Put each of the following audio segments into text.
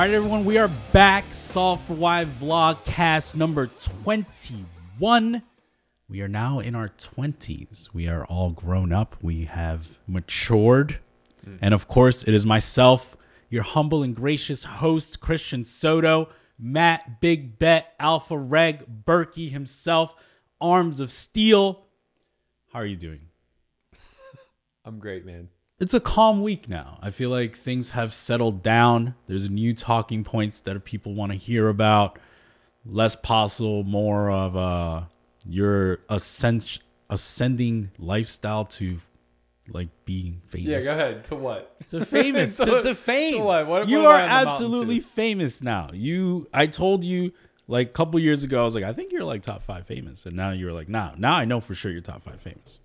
All right, everyone, we are back. Solve for Why vlogcast number 21. We are now in our 20s. We are all grown up. We have matured. Mm. And of course, it is myself, your humble and gracious host, Christian Soto, Matt Big Bet, Alpha Reg, Berkey himself, Arms of Steel. How are you doing? I'm great, man. It's a calm week now. I feel like things have settled down. There's new talking points that people want to hear about. Less possible, more of uh your ascent ascending lifestyle to like being famous. Yeah, go ahead. To what? To famous, to, To- to fame. to what? What- you are I on the mountain absolutely famous now. You, I told you like a couple years ago, I was like, I think you're like top five famous, and now you're like, nah, now I know for sure you're top five famous.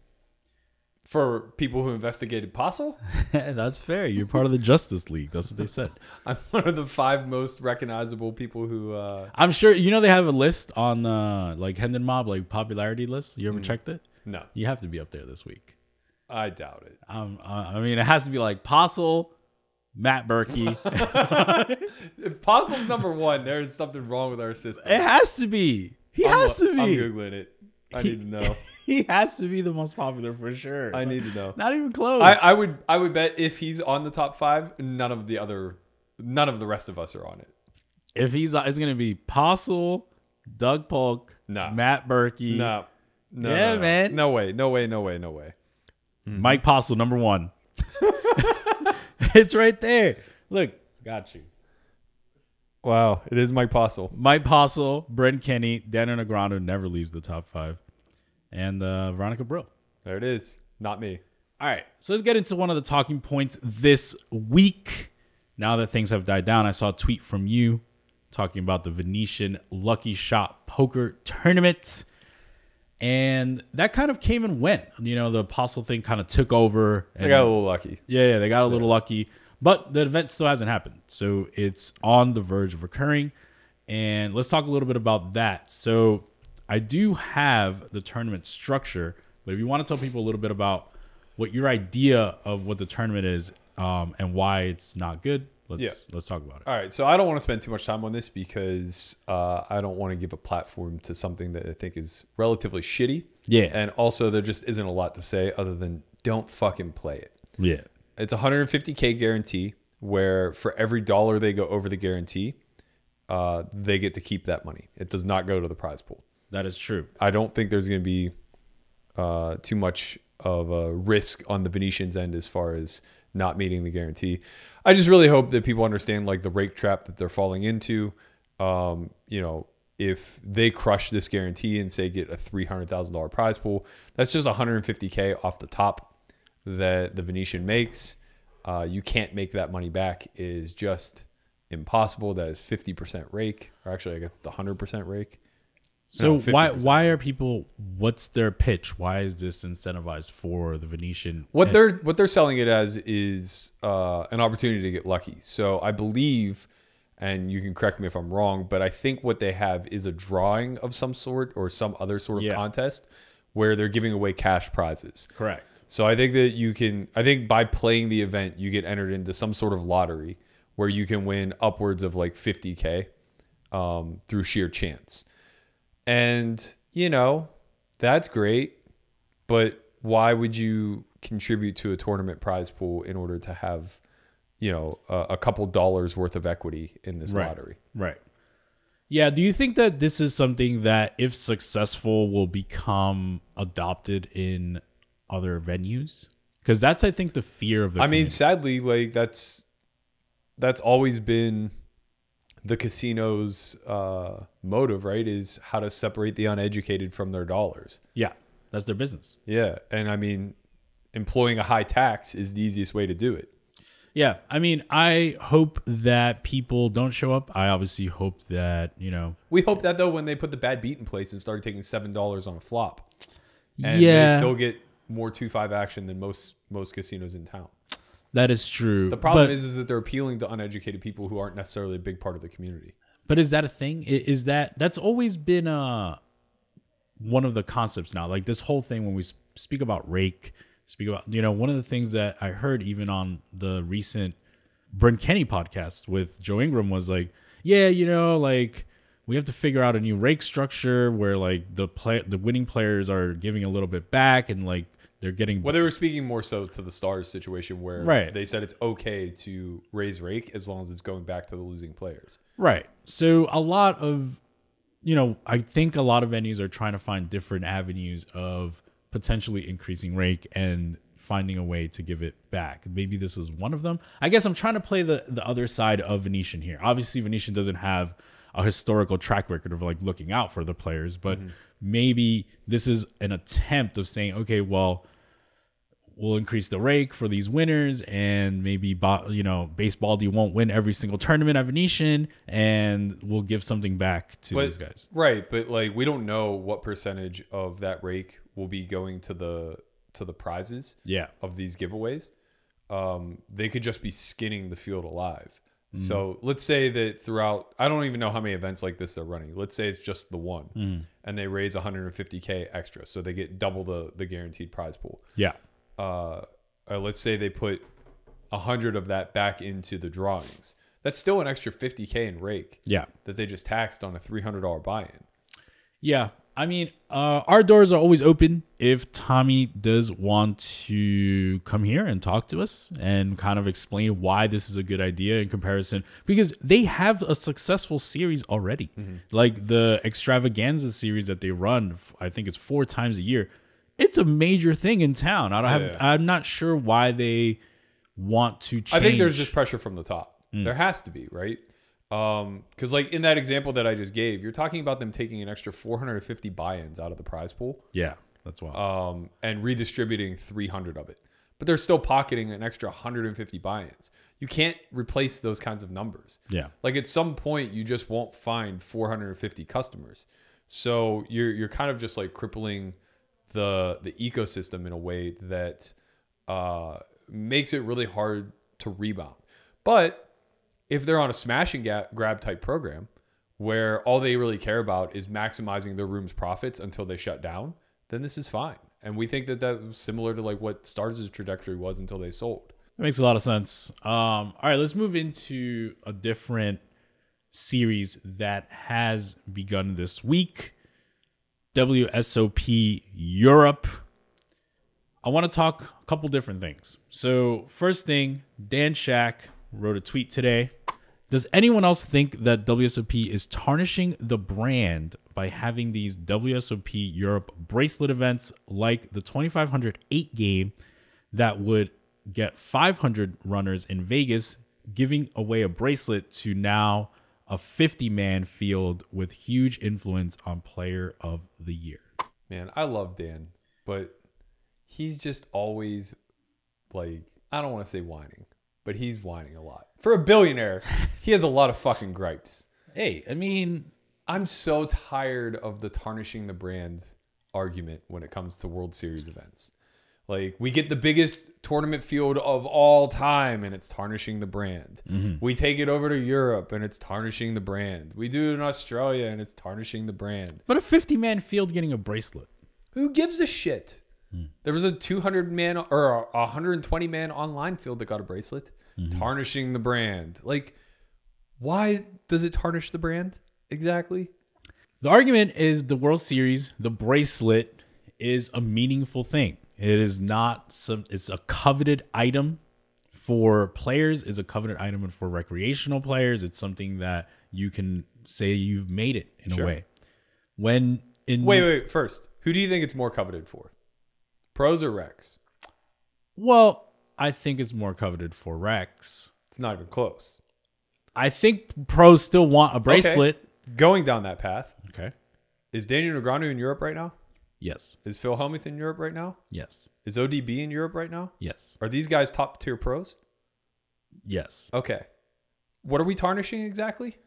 For people who investigated Postle, That's fair. You're part of the Justice League. That's what they said. I'm one of the five most recognizable people who. Uh, I'm sure you know they have a list on uh like Hendon Mob like popularity list. You ever checked it? no, You have to be up there this week. I doubt it. Um, uh, I mean, it has to be like Postle, Matt Berkey. If number one, there is something wrong with our system. it has to be. He I'm- has to be. I'm googling it. I need to know. He has to be the most popular for sure. I need to know. Not even close. I, I would I would bet if he's on the top five, none of the other, none of the rest of us are on it. if he's, it's gonna be Postle, Doug Polk, Nah. Matt Berkey, No, no, Yeah, no, no. man. No way, no way, no way, no way. Mm-hmm. Mike Postle, number one. it's right there. Look, got you. Wow, it is Mike Postle. Mike Postle, Bryn Kenny, Daniel Negreanu never leaves the top five, and uh, Veronica Brill. There it is. Not me. All right, so let's get into one of the talking points this week. Now that things have died down, I saw a tweet from you talking about the Venetian Lucky Shot Poker Tournament. And that kind of came and went. You know, the Postle thing kind of took over. And got a little lucky. yeah, yeah, they got a little lucky, but the event still hasn't happened. So it's on the verge of occurring. And let's talk a little bit about that. So I do have the tournament structure, but if you want to tell people a little bit about what your idea of what the tournament is um, and why it's not good, let's Yeah. let's talk about it. All right, so I don't want to spend too much time on this because uh, I don't want to give a platform to something that I think is relatively shitty. Yeah. And also, there just isn't a lot to say other than don't fucking play it. Yeah. It's a 150K guarantee where for every dollar they go over the guarantee, uh, they get to keep that money. It does not go to the prize pool. That is true. I don't think there's going to be uh, too much of a risk on the Venetians' end as far as not meeting the guarantee. I just really hope that people understand like the rake trap that they're falling into. Um, you know, if they crush this guarantee and say get a three hundred thousand dollar prize pool, that's just 150k off the top that the Venetian makes. Uh, you can't make that money back. Is just impossible. That is 50% rake, or actually, I guess it's 100% rake. So No, why why are people? What's their pitch? Why is this incentivized for the Venetian? What they're what they're selling it as is uh, an opportunity to get lucky. So I believe, and you can correct me if I'm wrong, but I think what they have is a drawing of some sort or some other sort of Yeah. contest where they're giving away cash prizes. correct? So I think that you can. I think by playing the event, you get entered into some sort of lottery where you can win upwards of like 50k um, through sheer chance. And you know that's great, but why would you contribute to a tournament prize pool in order to have, you know, a, a couple dollars worth of equity in this Right. lottery? Right. Yeah. Do you think that this is something that, if successful, will become adopted in other venues? Because that's, I think, the fear of the. I mean, sadly, like that's that's always been the casino's uh, motive, right? Is how to separate the uneducated from their dollars. yeah, that's their business. Yeah, and I mean, employing a high tax is the easiest way to do it. Yeah. I mean, I hope that people don't show up. I obviously hope that you know. We hope that though, when they put the bad beat in place and started taking seven dollars on a flop, and yeah, they still get more two five action than most most casinos in town. That is true. The problem but, is, is that they're appealing to uneducated people who aren't necessarily a big part of the community. But is that a thing? Is that that's always been uh one of the concepts now? Like this whole thing when we speak about rake, speak about you know one of the things that I heard even on the recent Bryn Kenny podcast with Joe Ingram was like, yeah, you know, like we have to figure out a new rake structure where like the play the winning players are giving a little bit back and like they're getting Well, they were speaking more so to the Stars situation where Right. they said it's okay to raise rake as long as it's going back to the losing players. Right. So a lot of, you know, I think a lot of venues are trying to find different avenues of potentially increasing rake and finding a way to give it back. Maybe this is one of them. I guess I'm trying to play the the other side of Venetian here. Obviously, Venetian doesn't have a historical track record of like looking out for the players, but mm-hmm. maybe this is an attempt of saying, okay, well, we'll increase the rake for these winners and maybe you know baseball you won't win every single tournament at venetian and we'll give something back to But these guys right, but like we don't know what percentage of that rake will be going to the to the prizes yeah of these giveaways. Um, they could just be skinning the field alive. So let's say that throughout, I don't even know how many events like this they're running. Let's say it's just the one, and they raise 150k extra, so they get double the the guaranteed prize pool. yeah uh, uh, let's say they put a hundred of that back into the drawings. That's still an extra 50k in rake yeah that they just taxed on a $300 buy-in. yeah i mean uh our doors are always open if tommy does want to come here and talk to us and kind of explain why this is a good idea in comparison because they have a successful series already like the extravaganza series that they run i think it's four times a year it's a major thing in town i don't have Yeah. i'm not sure why they want to change I think there's just pressure from the top. Hmm. There has to be, right? Um, because like in that example that I just gave, you're talking about them taking an extra 450 buy-ins out of the prize pool, yeah that's why um, and redistributing 300 of it. But they're still pocketing an extra 150 buy-ins. You can't replace those kinds of numbers. yeah Like at some point, you just won't find 450 customers. So you're you're kind of just like crippling the the ecosystem in a way that uh, makes it really hard to rebound. But if they're on a smash and grab type program where all they really care about is maximizing their room's profits until they shut down, then this is fine. And we think that that's similar to like what Stars' trajectory was until they sold. That makes a lot of sense. Um, all right, let's move into a different series that has begun this week. WSOP Europe. I want to talk a couple different things. So, first thing, Dan Shak wrote a tweet today. Does anyone else think that WSOP is tarnishing the brand by having these WSOP Europe bracelet events like the 2508 game that would get 500 runners in Vegas, giving away a bracelet to now a 50 man field with huge influence on player of the year? Man, I love Dan, but he's just always like I don't want to say whining, but he's whining a lot. For a billionaire, he has a lot of fucking gripes. Hey, I mean, I'm so tired of the tarnishing the brand argument when it comes to World Series events. Like we get the biggest tournament field of all time and it's tarnishing the brand. Mm-hmm. We take it over to Europe and it's tarnishing the brand. We do it in Australia and it's tarnishing the brand. but a 50 man field getting a bracelet. Who gives a shit? Hmm. There was a 200 man or a 120 man online field that got a bracelet, mm-hmm. tarnishing the brand. Like, why does it tarnish the brand exactly? The argument is the World Series, the bracelet is a meaningful thing. It is not some it's a coveted item for players, is a coveted item for recreational players. It's something that you can say you've made it in Sure. a way. When in Wait, wait, first, who do you think it's more coveted for? Pros or Rex? well, I think it's more coveted for Rex. It's not even close. I think pros still want a bracelet. Going down that path, Okay. is Daniel Negreanu in Europe right now? Yes. Is Phil Hellmuth in Europe right now? Yes. Is ODB in Europe right now? Yes. Are these guys top tier pros? Yes. Okay. What are we tarnishing exactly?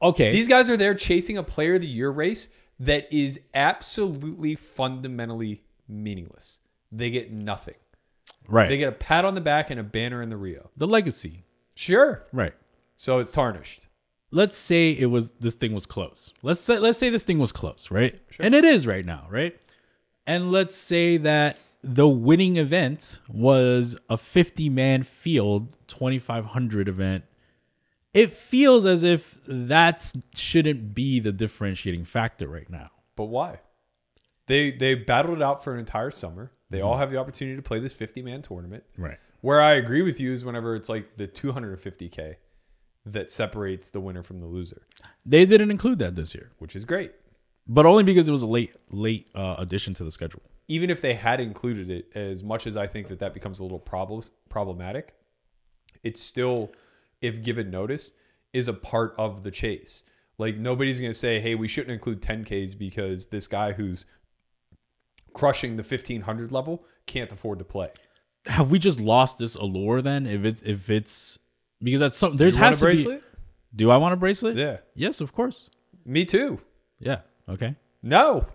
Okay. These guys are there chasing a player of the year race that is absolutely fundamentally meaningless. They get nothing. right. They get a pat on the back and a banner in the Rio. the legacy. Sure. Right. So it's tarnished. Let's say it was this thing was close. Let's say let's say this thing was close, right? And it is right now, right? And let's say that the winning event was a 50 man field 2500 event it feels as if that shouldn't be the differentiating factor right now But why? They they battled it out for an entire summer. They all mm-hmm. have the opportunity to play this 50 man tournament. right Where I agree with you is whenever it's like the 250k that separates the winner from the loser, they didn't include that this year which is great. but only because it was a late late uh, addition to the schedule Even if they had included it, as much as I think that that becomes a little problems problematic, it's still, if given notice, is a part of the chase. Like nobody's gonna say, "Hey, we shouldn't include 10ks because this guy who's crushing the 1500 level can't afford to play." have we just lost this allure then if it's if it's because that's something there's has a to bracelet? be do i want a bracelet Yeah, yes of course me too. yeah okay No.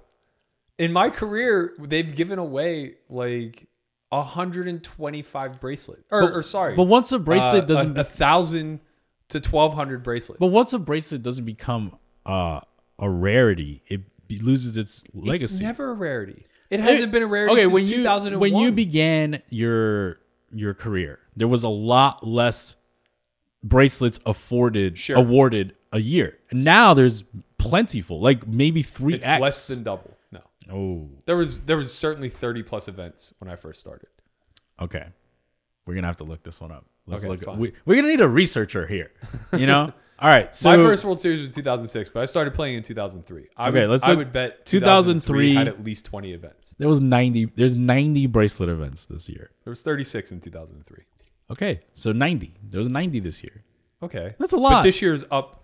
In my career, they've given away like 125 bracelets. Or, or sorry. but once a bracelet uh, doesn't a, a thousand to 1200 bracelets. But once a bracelet doesn't become uh, a rarity, it be, loses its legacy. It's never a rarity. It hasn't been a rarity okay, since when you 2001. when you began your your career, there was a lot less bracelets afforded Sure. awarded a year. Now there's plentiful, like maybe three it's X. less than double. No. oh, There was there was certainly 30 plus events when I first started. okay. We're gonna have to look this one up. Let's Okay, look. fine. We, we're gonna need a researcher here. You know. All right. So my first World Series was 2006, but I started playing in 2003. I Okay, would, let's I would bet 2003 2003 had at least 20 events. there was ninety. There's ninety bracelet events this year. There was 36 in 2003. Okay, so ninety. There was ninety this year. Okay. That's a But lot. this year's up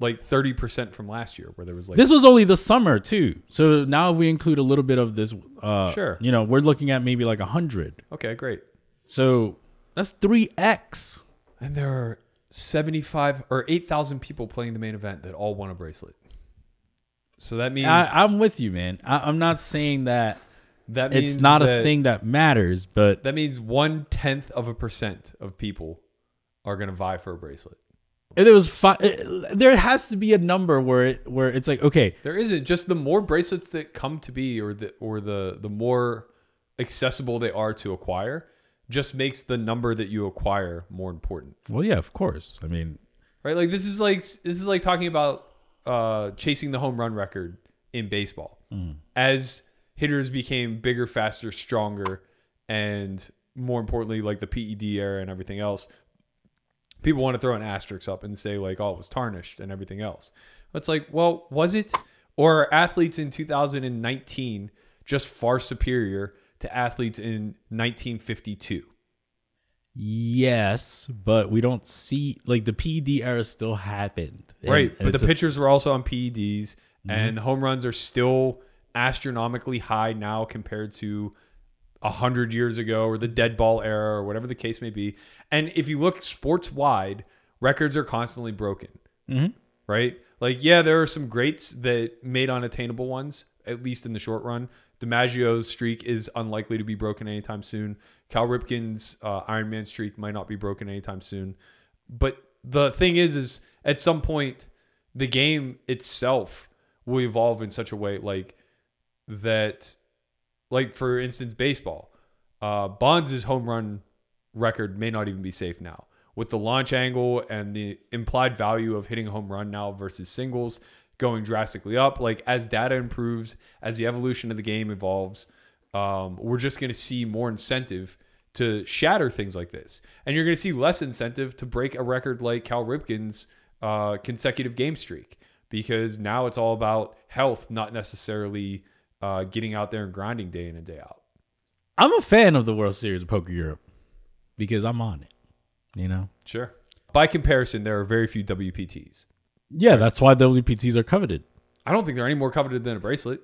like 30% from last year where there was like This was only the summer too. So now if we include a little bit of this, uh, Sure. you know, we're looking at maybe like a hundred. Okay, great. So that's three x. And there are 75 or 8,000 people playing the main event that all want a bracelet. So that means I, I'm with you, man. I, I'm not saying that that means it's not a thing that matters, but That means one tenth of a percent of people are going to vie for a bracelet. if there was fi- there has to be a number where it where it's like okay, There isn't just the more bracelets that come to be, or the or the the more accessible they are to acquire, just makes the number that you acquire more important. well, yeah, of course. I mean, right? Like this is like this is like talking about uh, chasing the home run record in baseball. As hitters became bigger, faster, stronger, and more importantly, like the PED era and everything else, people want to throw an asterisk up and say like, "Oh, it was tarnished" and everything else. It's like, well, was it? Or are athletes in 2019 just far superior to athletes in 1952? yes, but we don't see like the PED era still happened, And- Right, and but the a- pitchers were also on PEDs, mm-hmm. and the home runs are still astronomically high now compared to a hundred years ago, or the dead ball era, or whatever the case may be. And if you look sports wide, records are constantly broken. Right, like yeah, there are some greats that made unattainable ones, at least in the short run. DiMaggio's streak is unlikely to be broken anytime soon. Cal Ripken's uh, Ironman streak might not be broken anytime soon. But the thing is, is at some point, the game itself will evolve in such a way, like that, like for instance, baseball. Uh, Bonds' home run record may not even be safe now. With the launch angle and the implied value of hitting a home run now versus singles going drastically up, like as data improves, as the evolution of the game evolves, um, we're just going to see more incentive to shatter things like this. And you're going to see less incentive to break a record like Cal Ripken's uh, consecutive game streak because now it's all about health, not necessarily uh, getting out there and grinding day in and day out. I'm a fan of the World Series of Poker Europe because I'm on it. You know, Sure. By comparison, there are very few WPTs. yeah, that's why WPTs are coveted. I don't think they're any more coveted than a bracelet.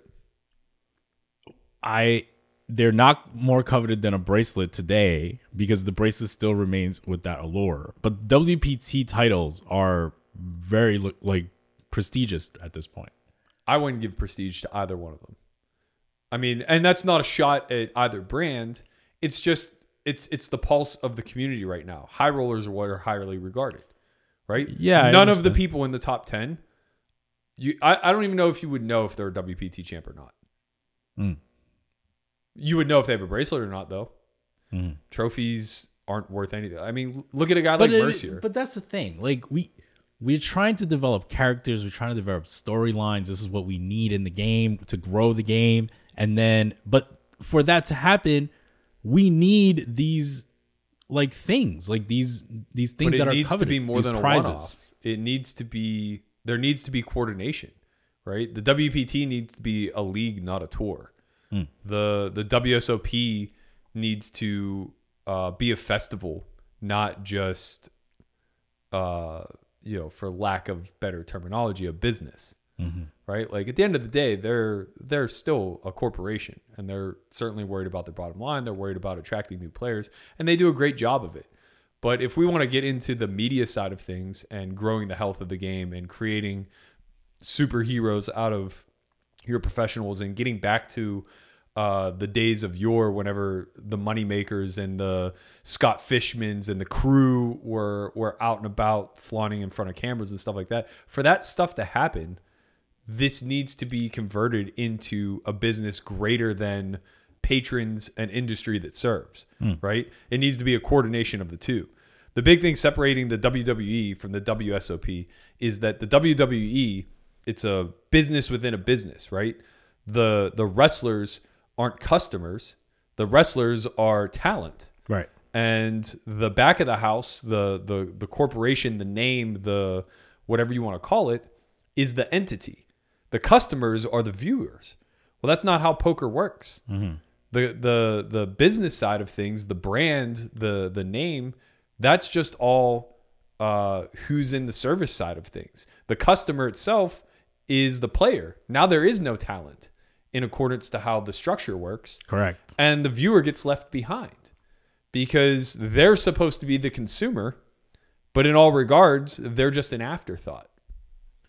I they're not more coveted than a bracelet today because the bracelet still remains with that allure. But WPT titles are very like prestigious at this point. I wouldn't give prestige to either one of them. I mean, and that's not a shot at either brand. It's just it's it's the pulse of the community right now. High rollers are what are highly regarded, right? Yeah, None of the people in the top ten. You, I, I don't even know if you would know if they're a WPT champ or not. Mm. You would know if they have a bracelet or not, though. Trophies aren't worth anything. I mean, look at a guy like it- Mercier. but that's the thing. Like we we're trying to develop characters, we're trying to develop storylines. This is what we need in the game to grow the game. And then but for that to happen, we need these like things, like these these things that it are needs to be more than a prizes. one-off. It needs to be there needs to be coordination, right? The WPT needs to be a league, not a tour. Hmm. The the WSOP needs to uh, be a festival, not just uh, you know, for lack of better terminology, a business. Mm-hmm. Right? Like at the end of the day, they're they're still a corporation and they're certainly worried about their bottom line. They're worried about attracting new players and they do a great job of it. But if we want to get into the media side of things and growing the health of the game and creating superheroes out of your professionals and getting back to uh, the days of yore whenever the moneymakers and the Scott Fischmans and the crew were were out and about flaunting in front of cameras and stuff like that. For that stuff to happen, this needs to be converted into a business greater than patrons and industry that serves, hmm. right? It needs to be a coordination of the two. The big thing separating the WWE from the WSOP is that the WWE it's a business within a business, right? The the wrestlers aren't customers. The wrestlers are talent Right. and the back of the house the the the corporation the name the whatever you want to call it is the entity the customers are the viewers. Well that's not how poker works. The the the business side of things the brand the the name that's just all uh who's in the service side of things. The customer itself is the player. Now there is no talent in accordance to how the structure works. Correct. and the viewer gets left behind because they're supposed to be the consumer, but in all regards, they're just an afterthought.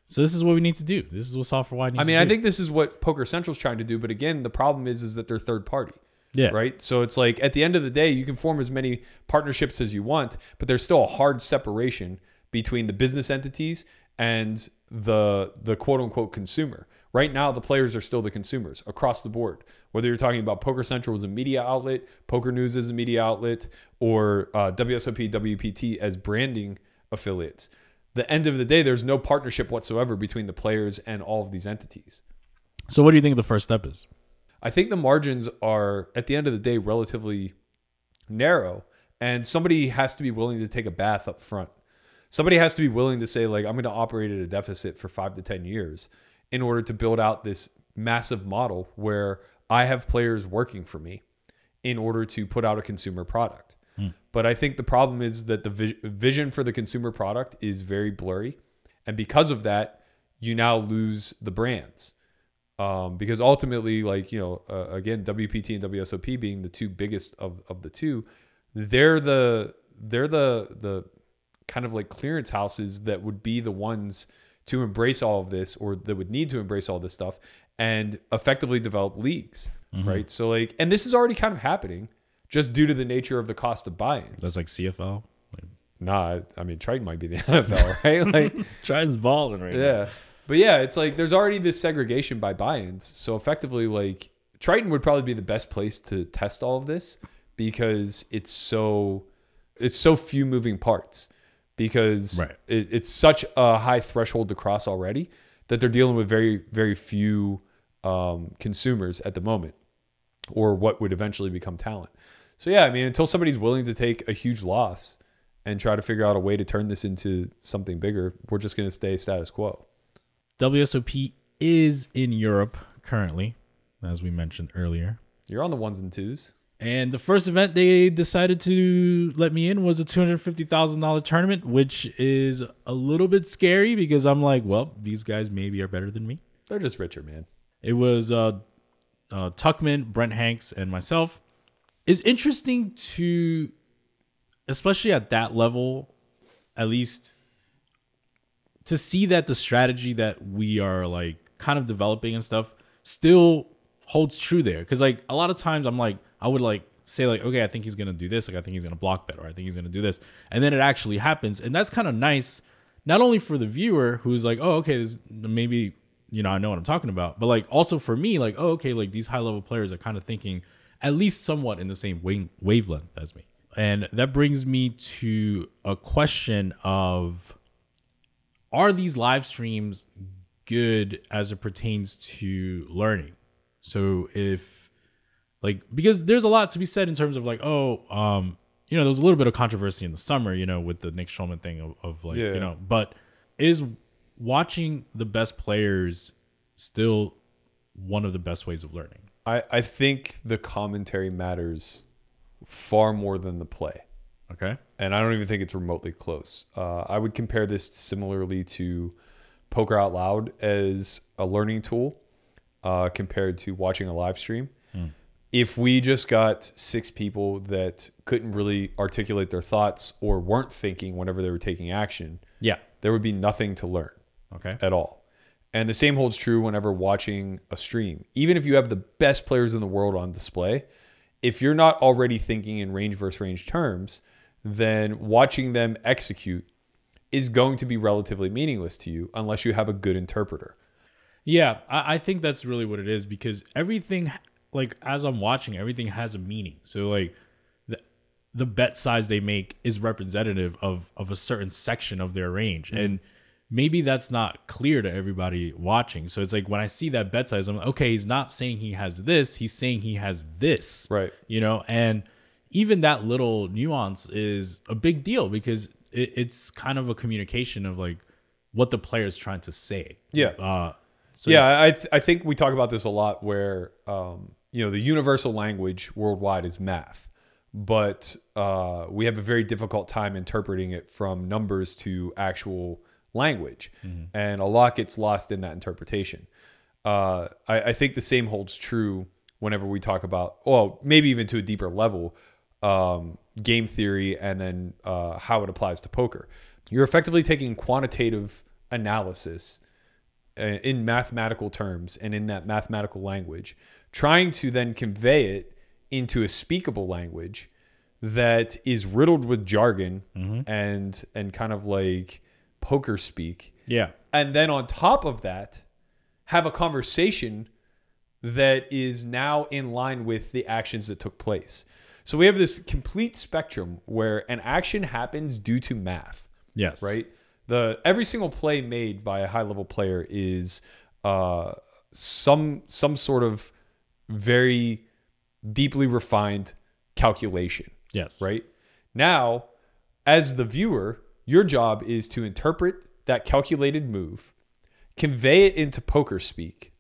So this is what we need to do. This is what Solve for Why needs I mean, I think this is what Poker Central's trying to do, but again, the problem is is that they're third party. Yeah. Right? So it's like at the end of the day, you can form as many partnerships as you want, but there's still a hard separation between the business entities and the the quote unquote consumer. Right now, the players are still the consumers across the board. Whether you're talking about Poker Central as a media outlet, Poker News as a media outlet, or uh, WSOP, WPT as branding affiliates, the end of the day, there's no partnership whatsoever between the players and all of these entities. So what do you think the first step is? I think the margins are at the end of the day relatively narrow, and somebody has to be willing to take a bath up front. Somebody has to be willing to say like I'm going to operate at a deficit for 5 to 10 years in order to build out this massive model where I have players working for me in order to put out a consumer product. But I think the problem is that the vi- vision for the consumer product is very blurry. And because of that, you now lose the brands. Um, because ultimately, like, you know, uh, again, WPT and WSOP being the two biggest of, of the two, they're the, they're the, the kind of like clearance houses that would be the ones to embrace all of this or that would need to embrace all this stuff and effectively develop leagues. Right. So, like, and this is already kind of happening just due to the nature of the cost of buy-ins. That's like CFL. Like, Nah, I mean Triton might be the NFL, right? Like, Triton's balling right now. yeah, but yeah, it's like there's already this segregation by buy-ins. So effectively, like Triton would probably be the best place to test all of this because it's so it's so few moving parts because Right. it, it's such a high threshold to cross already that they're dealing with very very few um, consumers at the moment or what would eventually become talent. So yeah, I mean, until somebody's willing to take a huge loss and try to figure out a way to turn this into something bigger, we're just going to stay status quo. WSOP is in Europe currently, as we mentioned earlier. You're on the ones and twos. And the first event they decided to let me in was a two hundred fifty thousand dollar tournament, which is a little bit scary because I'm like, well, these guys maybe are better than me. They're just richer, man. It was uh, uh, Tuckman, Brent Hanks, and myself. It's interesting to, especially at that level, at least, to see that the strategy that we are like kind of developing and stuff still holds true there. Because like a lot of times I'm like, I would like say like, okay, I think he's gonna do this. Like I think he's gonna block bet, or I think he's gonna do this, and then it actually happens, and that's kind of nice. Not only for the viewer who's like, oh, okay, this, maybe you know I know what I'm talking about, but like also for me, like, oh, okay, like these high level players are kind of thinking at least somewhat in the same wave- wavelength as me. And that brings me to a question of are these live streams good as it pertains to learning? So if like because there's a lot to be said in terms of like, oh, um, you know, there was a little bit of controversy in the summer, you know, with the Nick Schulman thing of, of like, Yeah. you know, but is watching the best players still one of the best ways of learning? I, I think the commentary matters far more than the play. Okay. and I don't even think it's remotely close. Uh, I would compare this similarly to Poker Out Loud as a learning tool uh, compared to watching a live stream. If we just got six people that couldn't really articulate their thoughts or weren't thinking whenever they were taking action, Yeah. there would be nothing to learn Okay. at all. And the same holds true whenever watching a stream. Even if you have the best players in the world on display, if you're not already thinking in range versus range terms, then watching them execute is going to be relatively meaningless to you unless you have a good interpreter. Yeah, I, I think that's really what it is because everything, like as I'm watching, everything has a meaning. So like, the the bet size they make is representative of of a certain section of their range, mm-hmm. and maybe that's not clear to everybody watching. So it's like when I see that bet size, I'm like, okay, he's not saying he has this, he's saying he has this, Right. You know, and even that little nuance is a big deal because it, it's kind of a communication of like what the player is trying to say. Yeah. Uh, so yeah, I, th- I think we talk about this a lot where, um, you know, the universal language worldwide is math, but uh, we have a very difficult time interpreting it from numbers to actual language. And a lot gets lost in that interpretation. Uh, I, I think the same holds true whenever we talk about, well, maybe even to a deeper level, um, game theory and then uh, how it applies to poker. You're effectively taking quantitative analysis uh, in mathematical terms and in that mathematical language, trying to then convey it into a speakable language that is riddled with jargon and and kind of like poker speak. Yeah. And then on top of that, have a conversation that is now in line with the actions that took place. So we have this complete spectrum where an action happens due to math Yes. right? The every single play made by a high level player is uh, some some sort of very deeply refined calculation, Yes. right? Now, as the viewer, your job is to interpret that calculated move, convey it into poker speak,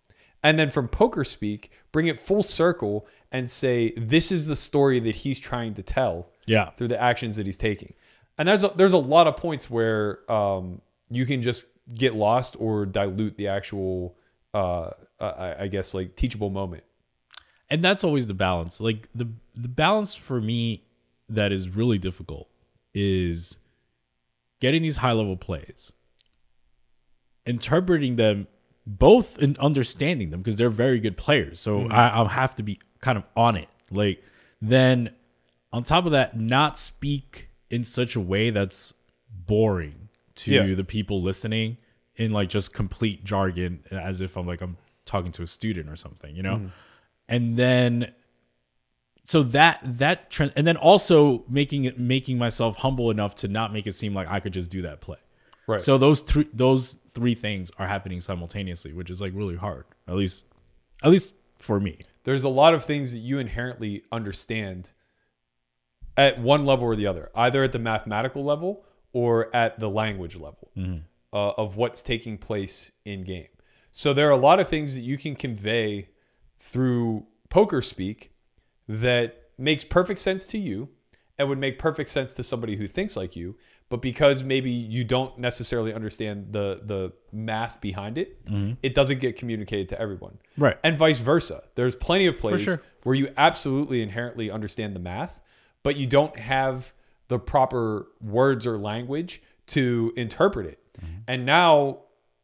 and then from poker speak, bring it full circle and say this is the story that he's trying to tell Yeah. through the actions that he's taking. And there's a, there's a lot of points where um, you can just get lost or dilute the actual, uh, I, I guess, like teachable moment. And that's always the balance. Like the the balance for me that is really difficult is getting these high level plays, interpreting them both and understanding them because they're very good players. So mm-hmm. I, I'll have to be kind of on it. Like then on top of that, not speak in such a way that's boring to Yeah. the people listening in like just complete jargon as if I'm like I'm talking to a student or something, you know? Mm-hmm. And then so that that trend and then also making it making myself humble enough to not make it seem like I could just do that play. Right. So those three those three things are happening simultaneously, which is like really hard. At least at least for me. there's a lot of things that you inherently understand at one level or the other, either at the mathematical level or at the language level uh, of what's taking place in game. So there are a lot of things that you can convey through poker speak that makes perfect sense to you and would make perfect sense to somebody who thinks like you but because maybe you don't necessarily understand the the math behind it mm-hmm. it doesn't get communicated to everyone. Right. and vice versa. There's plenty of plays sure. where you absolutely inherently understand the math but you don't have the proper words or language to interpret it. Mm-hmm. And now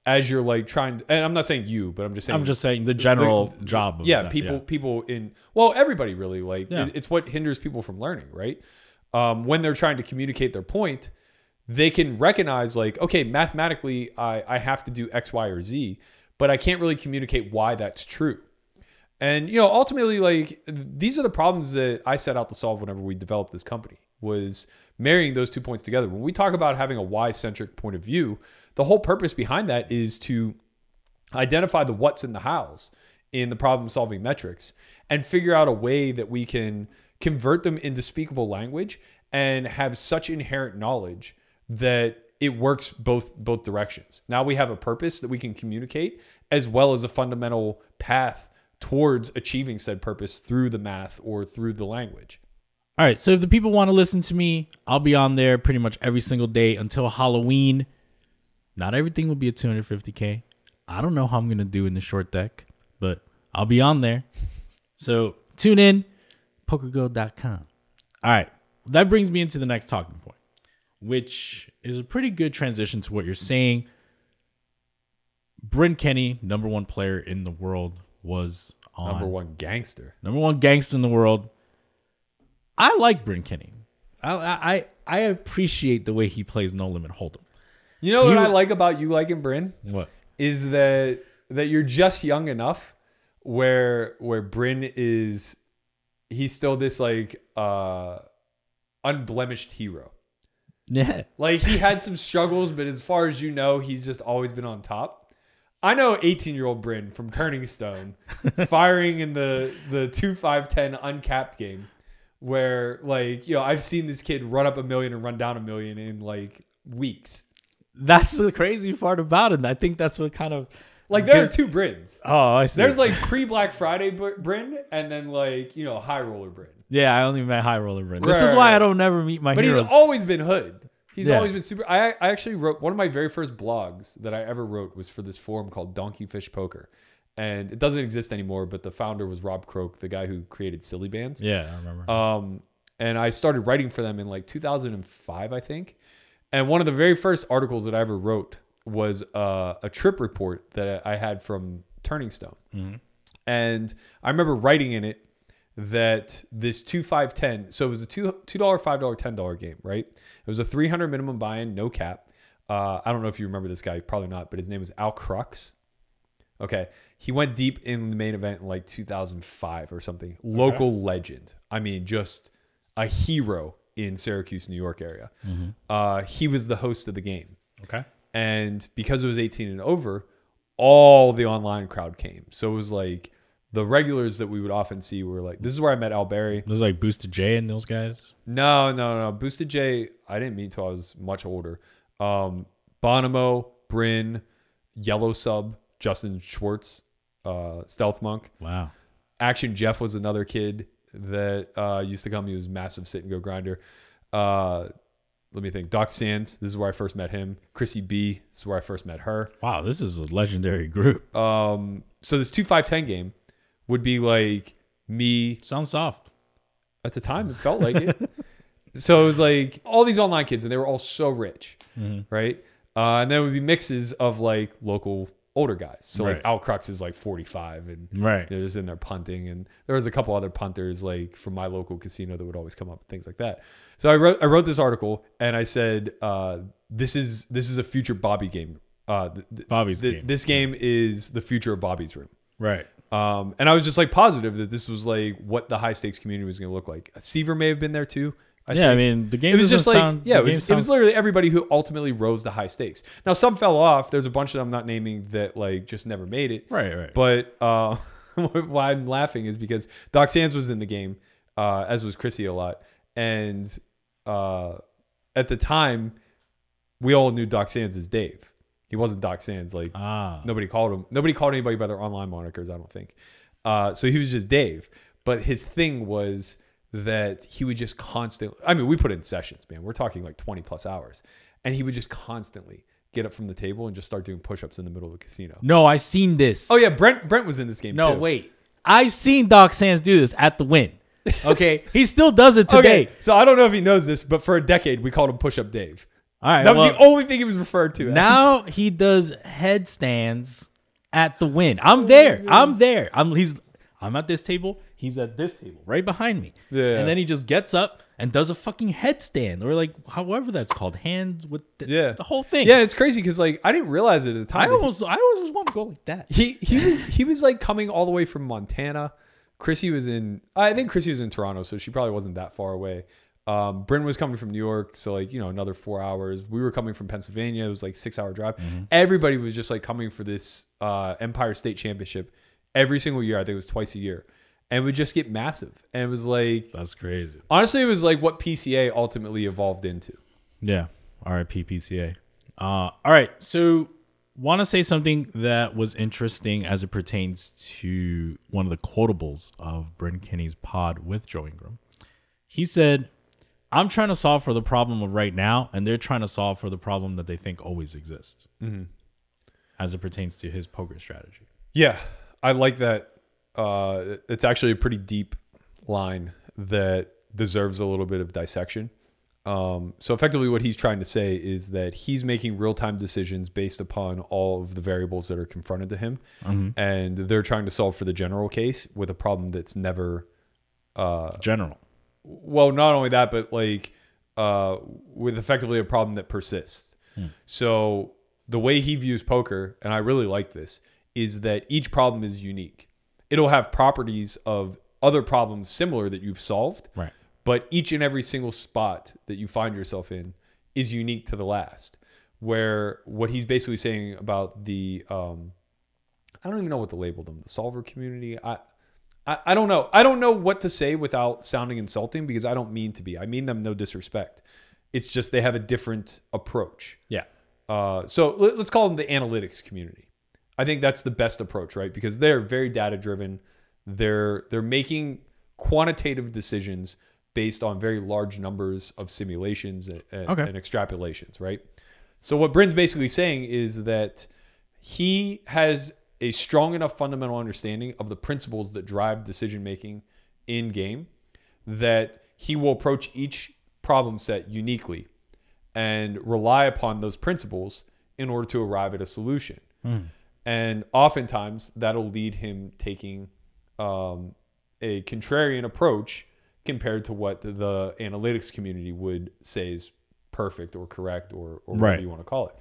as you're like trying and i'm not saying you but i'm just saying I'm just saying the general job of yeah that, people people in well everybody really like Yeah. it- it's what hinders people from learning right um, when they're trying to communicate their point they can recognize like okay mathematically I, I have to do x y or z but i can't really communicate why that's true And you know, ultimately, like these are the problems that I set out to solve whenever we developed this company was marrying those two points together. When we talk about having a why centric point of view, the whole purpose behind that is to identify the what's and the hows in the problem solving metrics and figure out a way that we can convert them into speakable language and have such inherent knowledge that it works both both directions. Now we have a purpose that we can communicate as well as a fundamental path towards achieving said purpose through the math or through the language. All right. So if the people want to listen to me, I'll be on there pretty much every single day until Halloween. Not everything will be a 250K. I don't know how I'm going to do in the short deck, but I'll be on there. So tune in, pokergo.com. All right. That brings me into the next talking point, which is a pretty good transition to what you're saying. Bryn Kenny, number one player in the world, was on Number one gangster. number one gangster in the world. I like Bryn Kenny. I I I appreciate the way he plays No Limit Hold'em. You know what I like about you liking Bryn? What? is that that you're just young enough where where Bryn is he's still this like uh unblemished hero. Yeah. Like he had some struggles, but as far as you know, he's just always been on top. I know 18 year old Bryn from Turning Stone firing in the the two five ten uncapped game where like you know I've seen this kid run up a million and run down a million in like weeks. That's the crazy part about it. And I think that's what kind of Like there are two Bryns. Oh, I see. There's like pre Black Friday Br- Bryn and then like, you know, high roller Bryn. yeah, I only met High Roller. This Right, is why I don't never meet my But heroes. he's always been hood. He's Yeah. always been super. I, I actually wrote one of my very first blogs that I ever wrote was for this forum called Donkey Fish Poker. And it doesn't exist anymore, but the founder was Rob Croak, the guy who created Silly Bandz. yeah, I remember. Um, and I started writing for them in like 2005, I think. And one of the very first articles that I ever wrote was uh, a trip report that I had from Turning Stone. And I remember writing in it that this two five ten. So it was a two two dollar, five dollar, ten dollar game, right? It was a three hundred minimum buy-in, no cap. Uh, I don't know if you remember this guy, probably not, but his name was Al Crux. Okay, he went deep in the main event in like 2005 or something. Local legend. I mean, just a hero in Syracuse, New York area. Uh, he was the host of the game. okay. And because it was 18 and over, all the online crowd came. So it was like the regulars that we would often see were like, this is where I met Al Berry. It was like Boosted J and those guys. No, no, no. Boosted J, I didn't meet till I was much older. Um, Bonomo, Bryn, Yellow Sub, Justin Schwartz, uh, Stealth Monk. Wow. Action Jeff was another kid that uh, used to come. He was massive sit and go grinder. Uh, let me think. Doc Sands. This is where I first met him. Chrissy B. This is where I first met her. Wow, this is a legendary group. Um, so this two five ten game would be like me Sounds soft. at the time. It felt like it. so it was like all these online kids, and they were all so rich, right? Uh, and then it would be mixes of like local older guys. So like Right. Al Crux is like forty five, and Right. they're just in there punting. And there was a couple other punters like from my local casino that would always come up and things like that. So I wrote I wrote this article and I said uh, this is this is a future Bobby game. Uh, th- Bobby's th- game. This game is the future of Bobby's room. Right. Um, and I was just like positive that this was like what the high stakes community was going to look like. Seiver may have been there too. I yeah, I mean the game it was just like sound, yeah, it was, game it was literally everybody who ultimately rose the high stakes. Now some fell off. There's a bunch that I'm not naming that like just never made it. right, right. But uh, why I'm laughing is because Doc Sands was in the game, uh, as was Chrissy a lot, and uh, at the time, we all knew Doc Sands as Dave. He wasn't Doc Sands. Like ah, nobody called him. Nobody called anybody by their online monikers. I don't think. Uh, so he was just Dave. But his thing was that he would just constantly. I mean, we put in sessions, man. We're talking like twenty plus hours, and he would just constantly get up from the table and just start doing push-ups in the middle of the casino. no, I've seen this. Oh yeah, Bryn Bryn was in this game. No, too. wait. I've seen Doc Sands do this at the Wynn. Okay, he still does it today. Okay, so I don't know if he knows this, but for a decade we called him Push Up Dave. All right, That was well, the only thing he was referred to. as. now he does headstands at the Wynn. I'm there. I'm there. I'm he's I'm at this table. He's at this table right behind me. Yeah. And then he just gets up and does a fucking headstand or like however that's called, hands with the, Yeah. the whole thing. Yeah, it's crazy because like I didn't realize it at the time. I almost I always want to go like that. he he was- he was like coming all the way from Montana. Chrissy was in I think Chrissy was in Toronto, so she probably wasn't that far away. Um, Bryn was coming from New York, so like you know another four hours. We were coming from Pennsylvania. It was like six hour drive. Everybody was just like coming for this uh, Empire State Championship every single year. I think it was twice a year, and would just get massive. And it was like That's crazy. honestly, it was like what PCA ultimately evolved into. Yeah. RIP PCA. Uh, all right. So, want to say something that was interesting as it pertains to one of the quotables of Bryn Kenny's pod with Joe Ingram. He said, I'm trying to solve for the problem of right now, and they're trying to solve for the problem that they think always exists as it pertains to his poker strategy. Yeah, I like that. Uh, it's actually a pretty deep line that deserves a little bit of dissection. Um, so effectively, what he's trying to say is that he's making real time decisions based upon all of the variables that are confronted to him, and they're trying to solve for the general case with a problem that's never General. well, not only that, but like uh, with effectively a problem that persists. So the way he views poker, and I really like this, is that each problem is unique. It'll have properties of other problems similar that you've solved, Right. but each and every single spot that you find yourself in is unique to the last. Where what he's basically saying about the, um, I don't even know what to label them, the solver community. I, I, I don't know. I don't know what to say without sounding insulting because I don't mean to be. I mean them no disrespect. It's just they have a different approach. Yeah. Uh, so let, us call them the analytics community. I think that's the best approach, right? Because they're very data driven. They're they're making quantitative decisions based on very large numbers of simulations and, and- Okay. and extrapolations, right? So what Bryn's basically saying is that he has a strong enough fundamental understanding of the principles that drive decision making in game that he will approach each problem set uniquely and rely upon those principles in order to arrive at a solution. Hmm. And oftentimes that'll lead him taking um, a contrarian approach compared to what the, the analytics community would say is perfect or correct or, or whatever Right. you want to call it.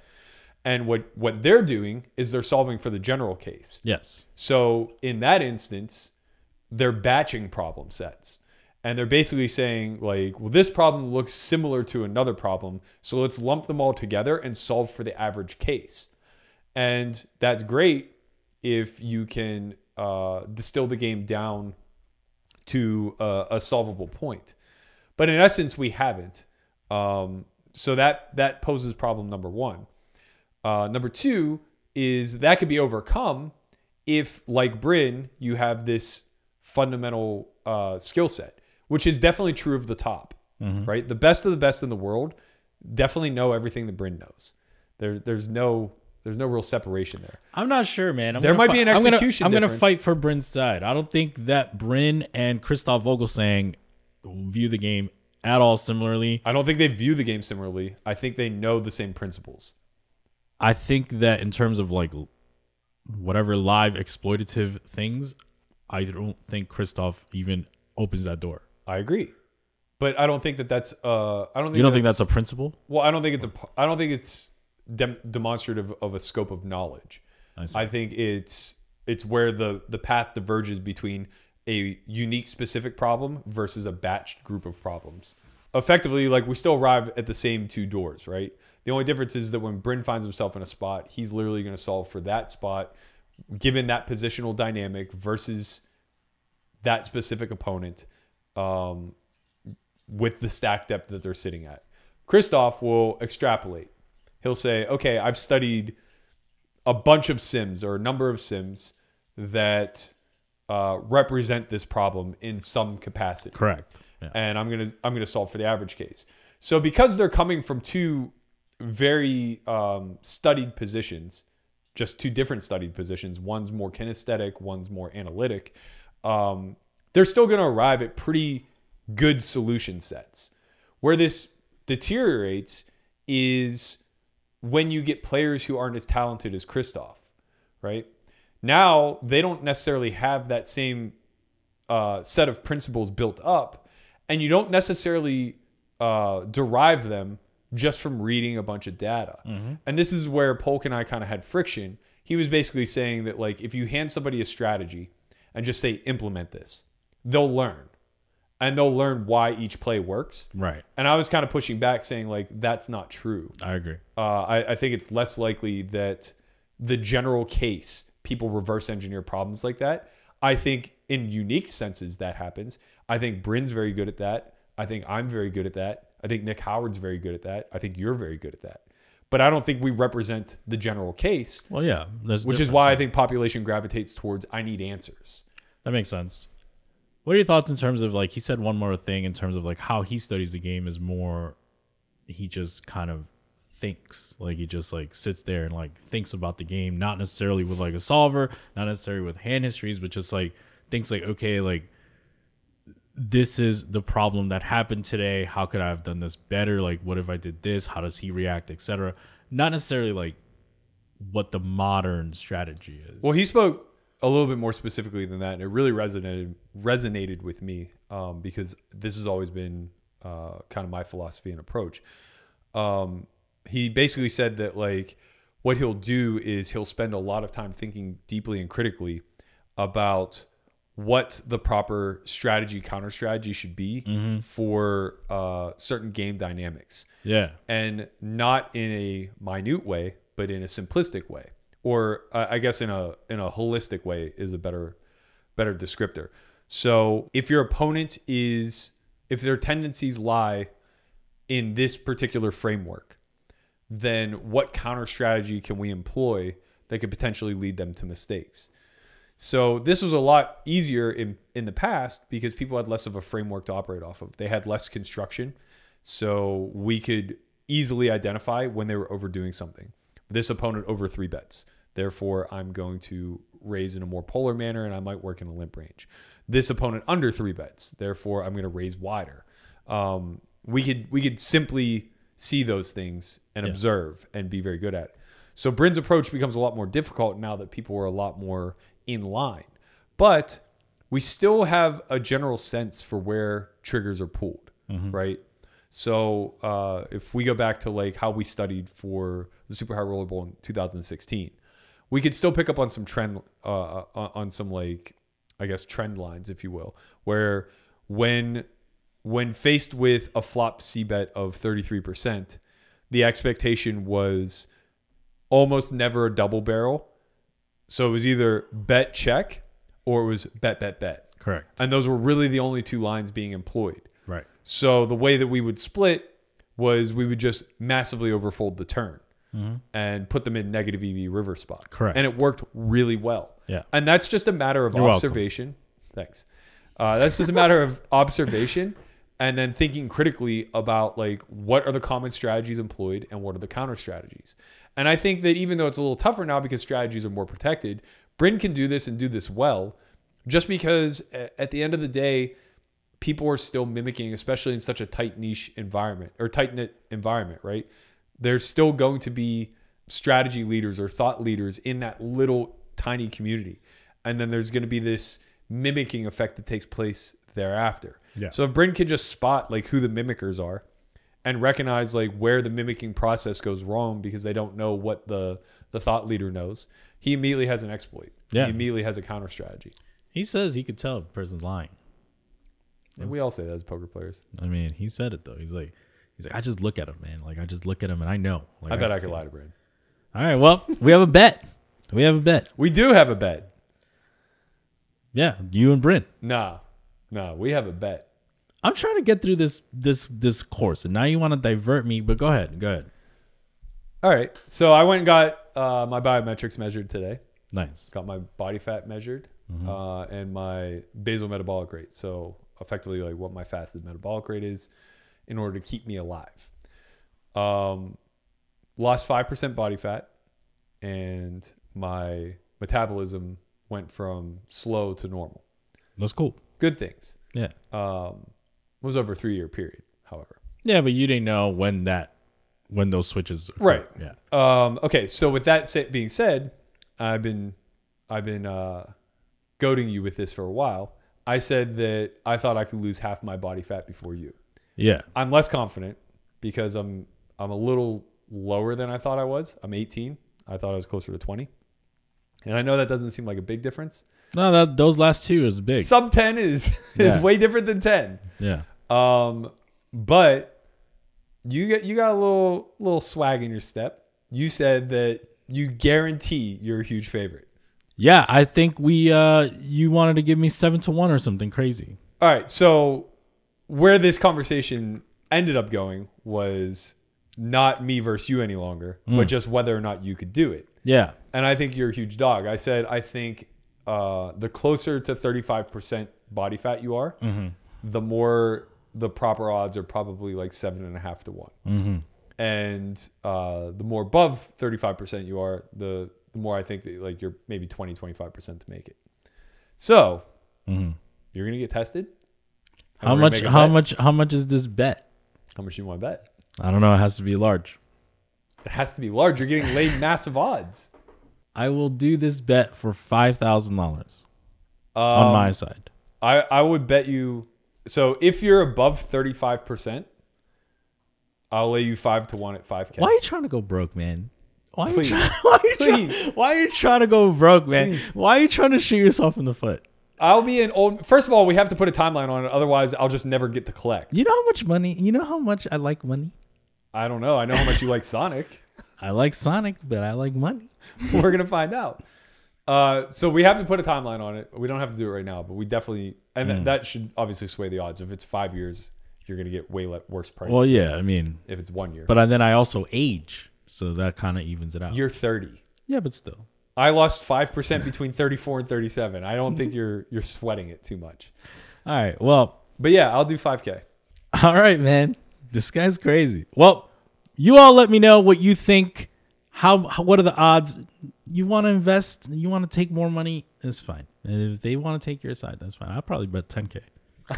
And what, what they're doing is they're solving for the general case. Yes. So in that instance, they're batching problem sets. And they're basically saying, like, well, this problem looks similar to another problem. So let's lump them all together and solve for the average case. And that's great if you can uh, distill the game down to a, a solvable point. But in essence, we haven't. Um, so that that poses problem number one. Uh, number two is that could be overcome if, like Bryn, you have this fundamental uh, skill set, which is definitely true of the top, right? The best of the best in the world definitely know everything that Bryn knows. There, there's no, there's no real separation there. I'm not sure, man. I'm There might fi- be an execution I'm gonna, fight for Bryn's side. I don't think that Bryn and Christoph Vogelsang view the game at all similarly. I don't think they view the game similarly. I think they know the same principles. I think that in terms of like whatever live exploitative things, I don't think Christoph even opens that door. I agree, but I don't think that that's. Uh, I don't think You don't think that's a principle? Well, I don't think it's a. I don't think it's dem- demonstrative of a scope of knowledge. I. I think it's it's where the the path diverges between a unique specific problem versus a batched group of problems. Effectively, like we still arrive at the same two doors, right? The only difference is that when Bryn finds himself in a spot, he's literally going to solve for that spot, given that positional dynamic versus that specific opponent. Um, with the stack depth that they're sitting at. Christoph will extrapolate. He'll say, okay, I've studied a bunch of sims or a number of sims that uh, represent this problem in some capacity Correct. Yeah. and I'm gonna I'm gonna solve for the average case. So because they're coming from two very um, studied positions, just two different studied positions. One's more kinesthetic, one's more analytic. Um, they're still gonna arrive at pretty good solution sets. Where this deteriorates is when you get players who aren't as talented as Christoph, right? Now they don't necessarily have that same uh, set of principles built up, and you don't necessarily uh, derive them just from reading a bunch of data. And this is where Polk and I kind of had friction. He was basically saying that like if you hand somebody a strategy and just say implement this, they'll learn, and they'll learn why each play works. Right. And I was kind of pushing back, saying like that's not true. I agree. Uh, I, I think it's less likely that the general case people reverse engineer problems like that. I think in unique senses that happens. I think Bryn's very good at that. I think I'm very good at that. I think Nick Howard's very good at that. I think you're very good at that. But I don't think we represent the general case, Well, yeah. Which is why I think population gravitates towards I need answers. That makes sense. What are your thoughts in terms of like he said one more thing in terms of like how he studies the game is more he just kind of thinks like he just like sits there and like thinks about the game not necessarily with like a solver not necessarily with hand histories but just like thinks like okay like this is the problem that happened today. How could i have done this better? Like what if i did this? How does he react etc not necessarily like what the modern strategy is. Well, he spoke a little bit more specifically than that, and it really resonated resonated with me um, because this has always been uh, kind of my philosophy and approach. Um, he basically said that like what he'll do is he'll spend a lot of time thinking deeply and critically about what the proper strategy counter strategy should be for uh, certain game dynamics. Yeah. And not in a minute way, but in a simplistic way, or uh, I guess in a in a holistic way is a better better descriptor. So if your opponent is if their tendencies lie in this particular framework, then what counter strategy can we employ that could potentially lead them to mistakes? So this was a lot easier in in the past because people had less of a framework to operate off of. They had less construction, so we could easily identify when they were overdoing something. This opponent over three bets, therefore I'm going to raise in a more polar manner, and I might work in a limp range. This opponent under three bets, therefore I'm going to raise wider. Um, we could we could simply see those things and Yeah. observe and be very good at. it. So Bryn's approach becomes a lot more difficult now that people are a lot more in line. But we still have a general sense for where triggers are pulled, right? So uh, if we go back to like how we studied for the Super High Roller Bowl in 2016, we could still pick up on some trend, uh, uh, on some like, I guess trend lines, if you will, where when when faced with a flop C bet of 33%, the expectation was almost never a double barrel. So it was either bet check or it was bet, bet, bet. correct And those were really the only two lines being employed. right So the way that we would split was we would just massively overfold the turn and put them in negative EV river spots. Correct. And it worked really well. Yeah. And that's just a matter of You're welcome. observation. Thanks. Uh, that's just a matter of observation and then thinking critically about like what are the common strategies employed and what are the counter strategies. And I think that even though it's a little tougher now because strategies are more protected, Bryn can do this and do this well just because at the end of the day, people are still mimicking, especially in such a tight niche environment or tight knit environment, right? There's still going to be strategy leaders or thought leaders in that little tiny community. And then there's going to be this mimicking effect that takes place thereafter. Yeah. So if Bryn can just spot like who the mimickers are and recognize like where the mimicking process goes wrong because they don't know what the the thought leader knows, he immediately has an exploit. Yeah. He immediately has a counter strategy. he says he could tell if a person's lying And we all say that as poker players. i mean he said it though he's like he's like i just look at him man like i just look at him and i know like, I bet I could feel- lie to Bryn. all right well we have a bet we have a bet We do have a bet. yeah you and Bryn. Nah, nah, we have a bet. i'm trying to get through this this this course and now you want to divert me but go ahead go ahead All right. So I went and got uh, my biometrics measured today. nice Got my body fat measured uh, and my basal metabolic rate. So effectively, like what my fasted metabolic rate is in order to keep me alive. Um, lost five percent body fat, and my metabolism went from slow to normal. that's cool Good things. yeah Um, it was over a three year period, however. yeah but you didn't know when that when those switches occurred. Right. yeah Um, okay, so with that being said, I've been I've been uh, goading you with this for a while, I said that I thought I could lose half my body fat before you. Yeah. I'm less confident because I'm I'm a little lower than I thought I was. I'm 18. I thought I was closer to 20. And I know that doesn't seem like a big difference. No, that those last two is big. Sub 10 is is Yeah. way different than 10. yeah. Um, but you get you got a little little swag in your step. You said that you guarantee you're a huge favorite. Yeah, I think we uh you wanted to give me 7 to 1 or something crazy. All right, so where this conversation ended up going was not me versus you any longer, but just whether or not you could do it. Yeah. And I think you're a huge dog. I said I think uh, the closer to 35% body fat you are, the more the proper odds are probably like seven and a half to one. And uh, the more above 35% you are, the the more I think that like you're maybe 20, 25% to make it. So you're gonna get tested. And How much how bet. much how much is this bet? How much you want to bet? I don't know, it has to be large. It has to be large. You're getting laid massive odds. I will do this bet for $5,000 Um, on my side. I, I would bet you. So if you're above 35%, I'll lay you five to one at 5K. Why are you trying to go broke, man? Why are you Please. trying, why are you trying, why are you trying to go broke, man? Why are you trying to shoot yourself in the foot? I'll be an old. First of all, we have to put a timeline on it. Otherwise, I'll just never get to collect. You know how much money? You know how much I like money? I don't know. I know how much you like Sonic. I like Sonic, but I like money. We're going to find out. Uh, so we have to put a timeline on it. We don't have to do it right now, but we definitely. And th- that should obviously sway the odds. If it's five years, you're going to get way le- worse price. Well, yeah, I mean, if it's one year. but then I also age, so that kind of evens it out. you're 30. yeah, but still. I lost 5% between 34 and 37. I don't think you're you're sweating it too much. All right. Well, But yeah, I'll do 5K. all right, man. This guy's crazy. Well, you all let me know what you think. How, how what are the odds? You want to invest? You want to take more money? It's fine. If they want to take your side, that's fine. I'll probably bet 10k.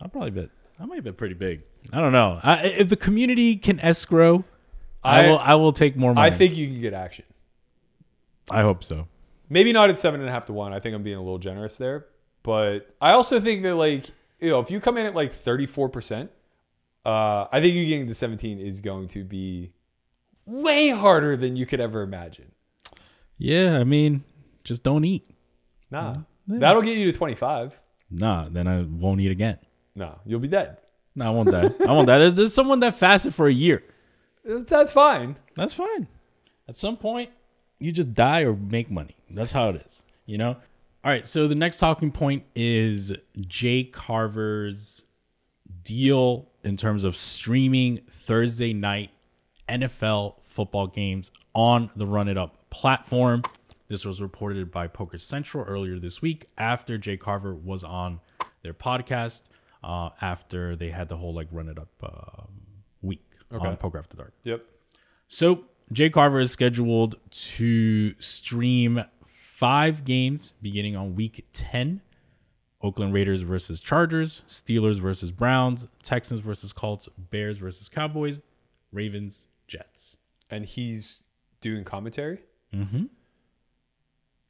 I'll probably bet. I might bet pretty big. I don't know. I, if the community can escrow, I, I- will. I will take more money. I think you can get action. I hope so. Maybe not at seven and a half to one. I think I'm being a little generous there. But I also think that like, you know, if you come in at like 34%, uh, I think you getting to 17 is going to be way harder than you could ever imagine. Yeah, I mean, just don't eat. Nah. That'll get you to 25. Nah, then I won't eat again. No, you'll be dead. No, I won't die. I won't die. There's, there's someone that fasted for a year. That's fine. That's fine. At some point, you just die or make money. That's how it is, you know? All right, so the next talking point is Jay Carver's deal in terms of streaming Thursday night NFL football games on the Run It Up platform. This was reported by Poker Central earlier this week after Jay Carver was on their podcast uh, after they had the whole like Run It Up um, week on Poker After Dark. Yep. So Jay Carver is scheduled to stream five games beginning on week 10. Oakland Raiders versus Chargers, Steelers versus Browns, Texans versus Colts, Bears versus Cowboys, Ravens, Jets. And he's doing commentary.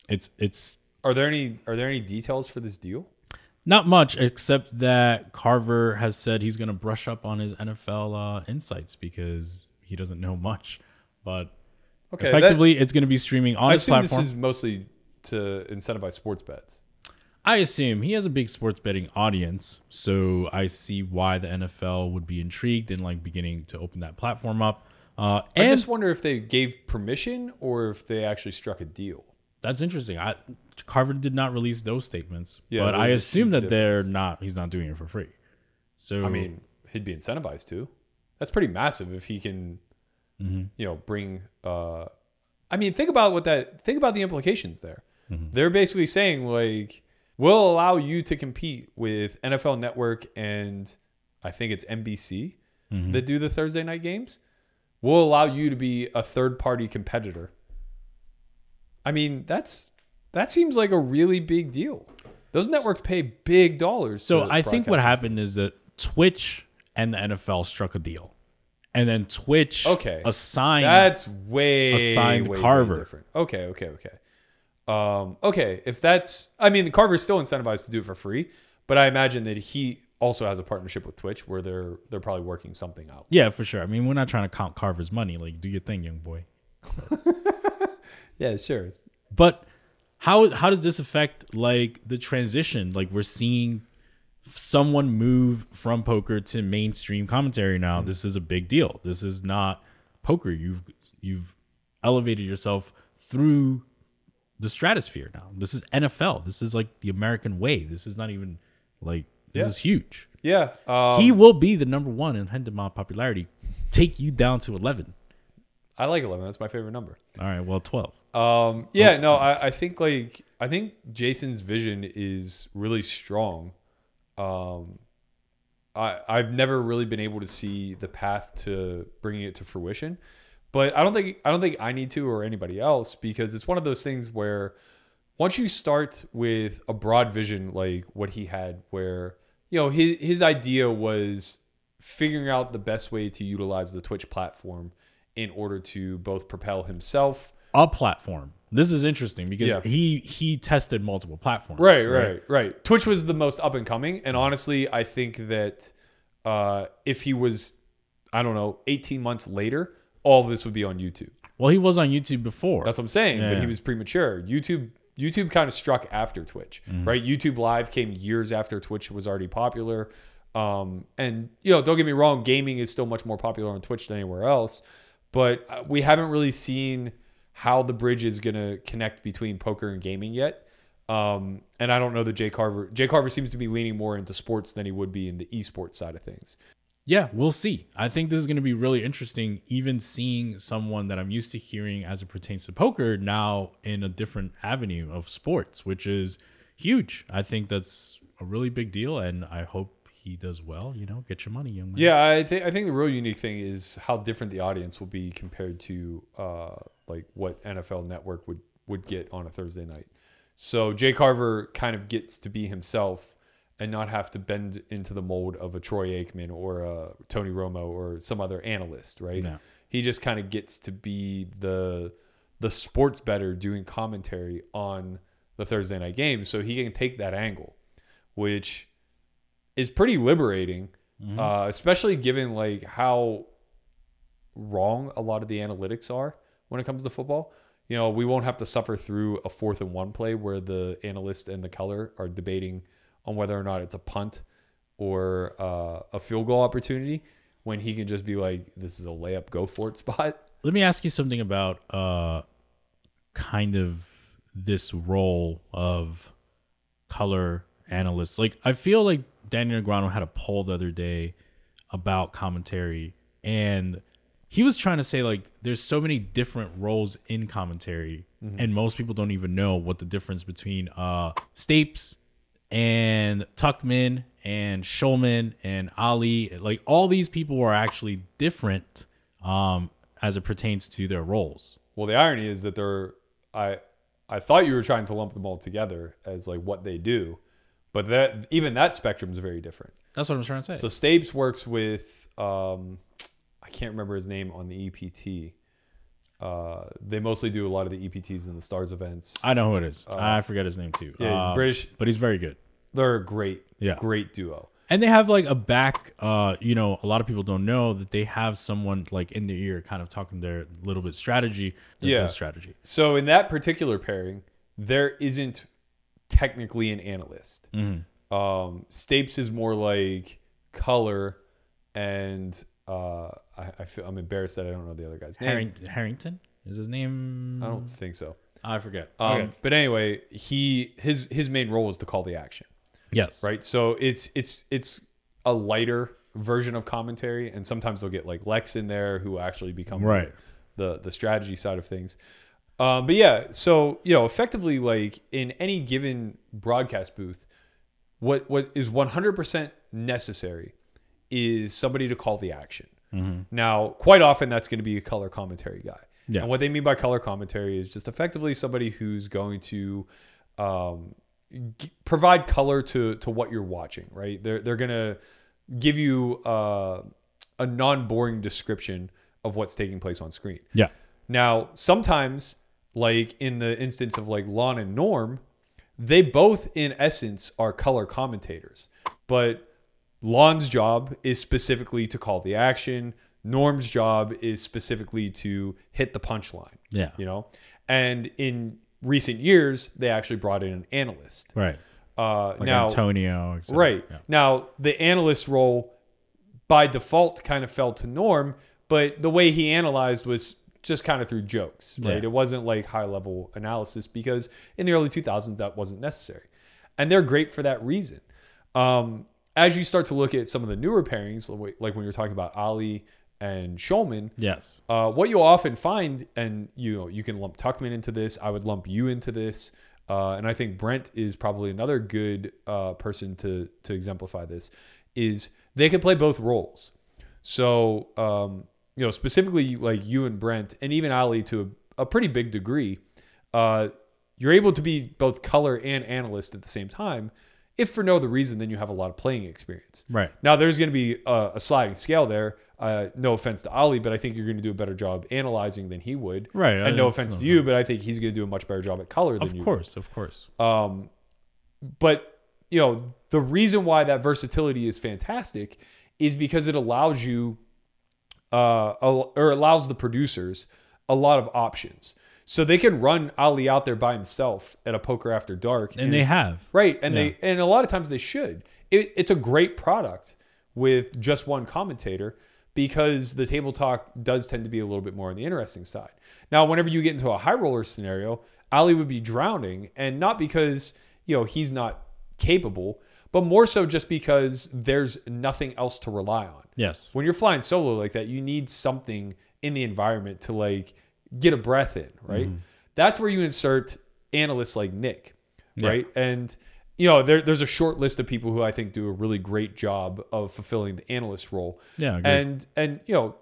It's it's Are there any are there any details for this deal? not much except that Carver has said he's going to brush up on his NFL uh, insights because he doesn't know much. But Okay, that- effectively, it's going to be streaming on I his assume platform. this is mostly to incentivize sports bets. I assume he has a big sports betting audience, so I see why the NFL would be intrigued in like beginning to open that platform up. Uh, I just wonder if they gave permission or if they actually struck a deal. that's interesting. I, Carver did not release those statements, Yeah, but I assume that they're not. He's not doing it for free. So I mean, he'd be incentivized to. That's pretty massive if he can, Mm-hmm. you know, bring. Uh, I mean, think about what that. Think about the implications there. Mm-hmm. They're basically saying like, we'll allow you to compete with NFL Network and I think it's NBC Mm-hmm. that do the Thursday night games. We'll allow you to be a third party competitor. I mean, that's that seems like a really big deal. Those networks pay big dollars. so I think what happened is that Twitch and the NFL struck a deal, and then Twitch Okay. assigned That's way assigned way, way Carver. different. Okay, okay, okay. Um, okay, if that's, I mean, Carver's still incentivized to do it for free, but I imagine that he also has a partnership with Twitch where they're they're probably working something out. Yeah, for sure. I mean, we're not trying to count Carver's money. Like, do your thing, young boy. Yeah, sure. But how how does this affect like the transition? Like we're seeing someone move from poker to mainstream commentary now. This is a big deal. This is not poker. You've you've elevated yourself through the stratosphere now. This is NFL. This is like the American way. This is not even like this Yeah. is huge. Yeah, um, he will be the number one in Hendon Mob popularity. Take you down to eleven. I like eleven. That's my favorite number. All right, well twelve. Um, yeah, no, I, I think like I think Jason's vision is really strong. Um, I I've never really been able to see the path to bringing it to fruition, but I don't think I don't think I need to or anybody else because it's one of those things where once you start with a broad vision like what he had, where you know his his idea was figuring out the best way to utilize the Twitch platform in order to both propel himself a platform. This is interesting because Yeah. he he tested multiple platforms. Right, right, right. Twitch was the most up and coming, and honestly, I think that uh, if he was, I don't know, eighteen months later, all this would be on YouTube. Well, he was on YouTube before. That's what I'm saying. But he was premature. YouTube, YouTube kind of struck after Twitch, right? YouTube Live came years after Twitch was already popular. Um, and you know, don't get me wrong, gaming is still much more popular on Twitch than anywhere else. But uh, we haven't really seen how the bridge is going to connect between poker and gaming yet. Um, and I don't know that Jay Carver. Jay Carver seems to be leaning more into sports than he would be in the esports side of things. yeah, we'll see. I think this is going to be really interesting. Even seeing someone that I'm used to hearing as it pertains to poker now in a different avenue of sports, which is huge. I think that's a really big deal, and I hope he does well. You know, get your money, young man. Yeah, I think I think the real unique thing is how different the audience will be compared to uh, like what NFL Network would would get on a Thursday night. So Jay Carver kind of gets to be himself and not have to bend into the mold of a Troy Aikman or a Tony Romo or some other analyst, right? No. He just kind of gets to be the the sports better doing commentary on the Thursday night game, so he can take that angle, which is pretty liberating, uh, especially given like how wrong a lot of the analytics are when it comes to football. You know, we won't have to suffer through a fourth and one play where the analyst and the color are debating on whether or not it's a punt or uh, a field goal opportunity when he can just be like, this is a layup, go for it spot. Let me ask you something about uh, kind of this role of color analysts. Like, I feel like Daniel Grano had a poll the other day about commentary, and he was trying to say like, there's so many different roles in commentary, and most people don't even know what the difference between uh, Stapes and Tuckman and Schulman and Ali, like all these people are actually different um, as it pertains to their roles. Well, the irony is that they're I I thought you were trying to lump them all together as like what they do, but that even that spectrum is very different. That's what I'm trying to say. So Stapes works with um, I can't remember his name on the EPT. Uh, they mostly do a lot of the EPTs and the Stars events. I know who it is. I forget his name too. Uh, yeah, he's Um, British. but he's very good. They're a great, Yeah. great duo. And they have like a back. Uh, you know, a lot of people don't know that they have someone like in their ear, kind of talking their little bit strategy. Yeah. strategy. So in that particular pairing, there isn't technically an analyst. Mm-hmm. Um, Stapes is more like color, and uh, I, I feel I'm embarrassed that I don't know the other guy's name. Harring- Harrington is his name. I don't think so. I forget. Um, okay. But anyway, he his his main role is to call the action, Yes. right? So it's it's it's a lighter version of commentary, and sometimes they'll get like Lex in there who actually become Right. the the strategy side of things. Um, but yeah, so you know, effectively, like in any given broadcast booth, what what is 100% necessary is somebody to call the action. Now, quite often that's going to be a color commentary guy. Yeah. And what they mean by color commentary is just effectively somebody who's going to um, g- provide color to to what you're watching. Right? They're they're going to give you uh, a non boring description of what's taking place on screen. Yeah. Now, sometimes like in the instance of like Lon and Norm, they both in essence are color commentators. But Lon's job is specifically to call the action. Norm's job is specifically to hit the punchline. Yeah. You know? And in recent years, they actually brought in an analyst. Right. Uh, Like now, Antonio. Right. Yeah. Now, the analyst role by default kind of fell to Norm, but the way he analyzed was just kind of through jokes, right? Yeah. It wasn't like high level analysis because in the early 2000s, that wasn't necessary. And they're great for that reason. Um, as you start to look at some of the newer pairings, like when you're talking about Ali and Schulman, Yes. uh, what you'll often find, and you know, you can lump Tuckman into this. I would lump you into this, uh, and I think Brent is probably another good uh, person to to exemplify this. Is they can play both roles. So um, you know, specifically like you and Brent, and even Ali to a, a pretty big degree, uh, you're able to be both color and analyst at the same time. If for no other reason than you have a lot of playing experience. Right. Now, there's going to be a, a sliding scale there. Uh, no offense to Ali, but I think you're going to do a better job analyzing than he would. Right, And no offense to you, but I think he's going to do a much better job at color than Of you. Of course. Of course. Um, but you know, the reason why that versatility is fantastic is because it allows you, uh, or allows the producers a lot of options. So they can run Ali out there by himself at a poker after dark, And they have. Right, and Yeah. they and a lot of times they should. It, it's a great product with just one commentator because the table talk does tend to be a little bit more on the interesting side. Now, whenever you get into a high roller scenario, Ali would be drowning, and not because you know he's not capable, but more so just because there's nothing else to rely on. Yes. When you're flying solo like that, you need something in the environment to like get a breath in, right? That's where you insert analysts like Nick, Yeah. right? And you know, there, there's a short list of people who I think do a really great job of fulfilling the analyst role. Yeah. And and you know,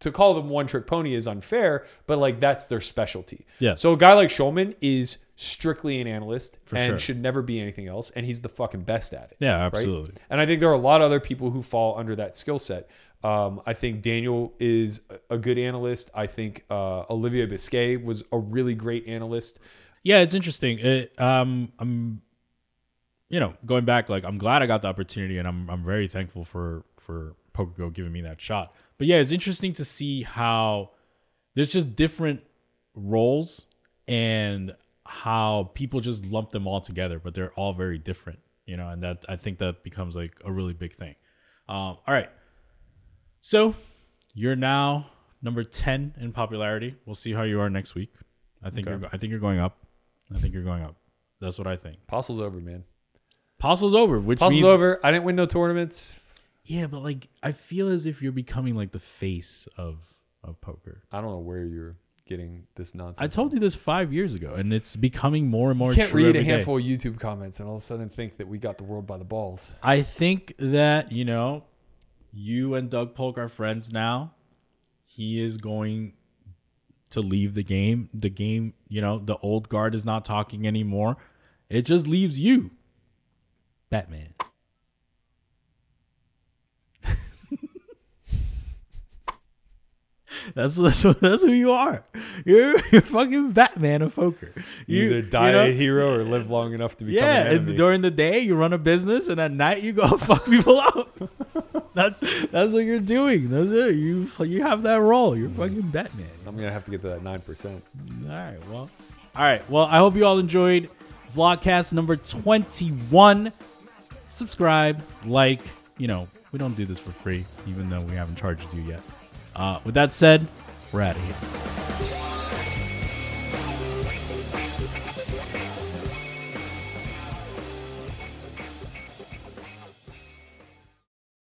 to call them one trick pony is unfair, but like that's their specialty. Yeah. So a guy like Schulman is strictly an analyst and sure. should never be anything else, and he's the fucking best at it. Yeah, right? absolutely. And I think there are a lot of other people who fall under that skill set. Um, I think Daniel is a- good analyst. I think uh, Olivier Busquet was a really great analyst. Yeah, it's interesting. It, um, I'm, you know, going back, like I'm glad I got the opportunity, and I'm I'm very thankful for for PokerGo giving me that shot. But yeah, it's interesting to see how there's just different roles and how people just lump them all together, but they're all very different, you know, and that I think that becomes like a really big thing. Um, all right, so you're now number ten in popularity. We'll see how you are next week. I think Okay. you're I think you're going up. I think you're going up. That's what I think. Apostle's over, man. Apostle's over, which Apostle's means over. I didn't win no tournaments. yeah, but like I feel as if you're becoming like the face of of poker. I don't know where you're getting this nonsense. I told you this five years ago, and it's becoming more and more you can't read a every day. handful of YouTube comments and all of a sudden think that we got the world by the balls. I think that you know, you and Doug Polk are friends now. He is going to leave the game. The game, you know, the old guard is not talking anymore. It just leaves you, Batman. That's that's, that's who you are. You're you're fucking Batman of poker. You either die you know? a hero or live long enough to become Yeah, an and during the day you run a business, and at night you go fuck people up. That's that's what you're doing. That's it. You you have that role. You're fucking Batman. I'm gonna have to get to that nine percent. All right. Well. All right. Well, I hope you all enjoyed vlogcast number 21. Subscribe, like. You know, we don't do this for free, even though we haven't charged you yet. Uh, with that said, we're out of here.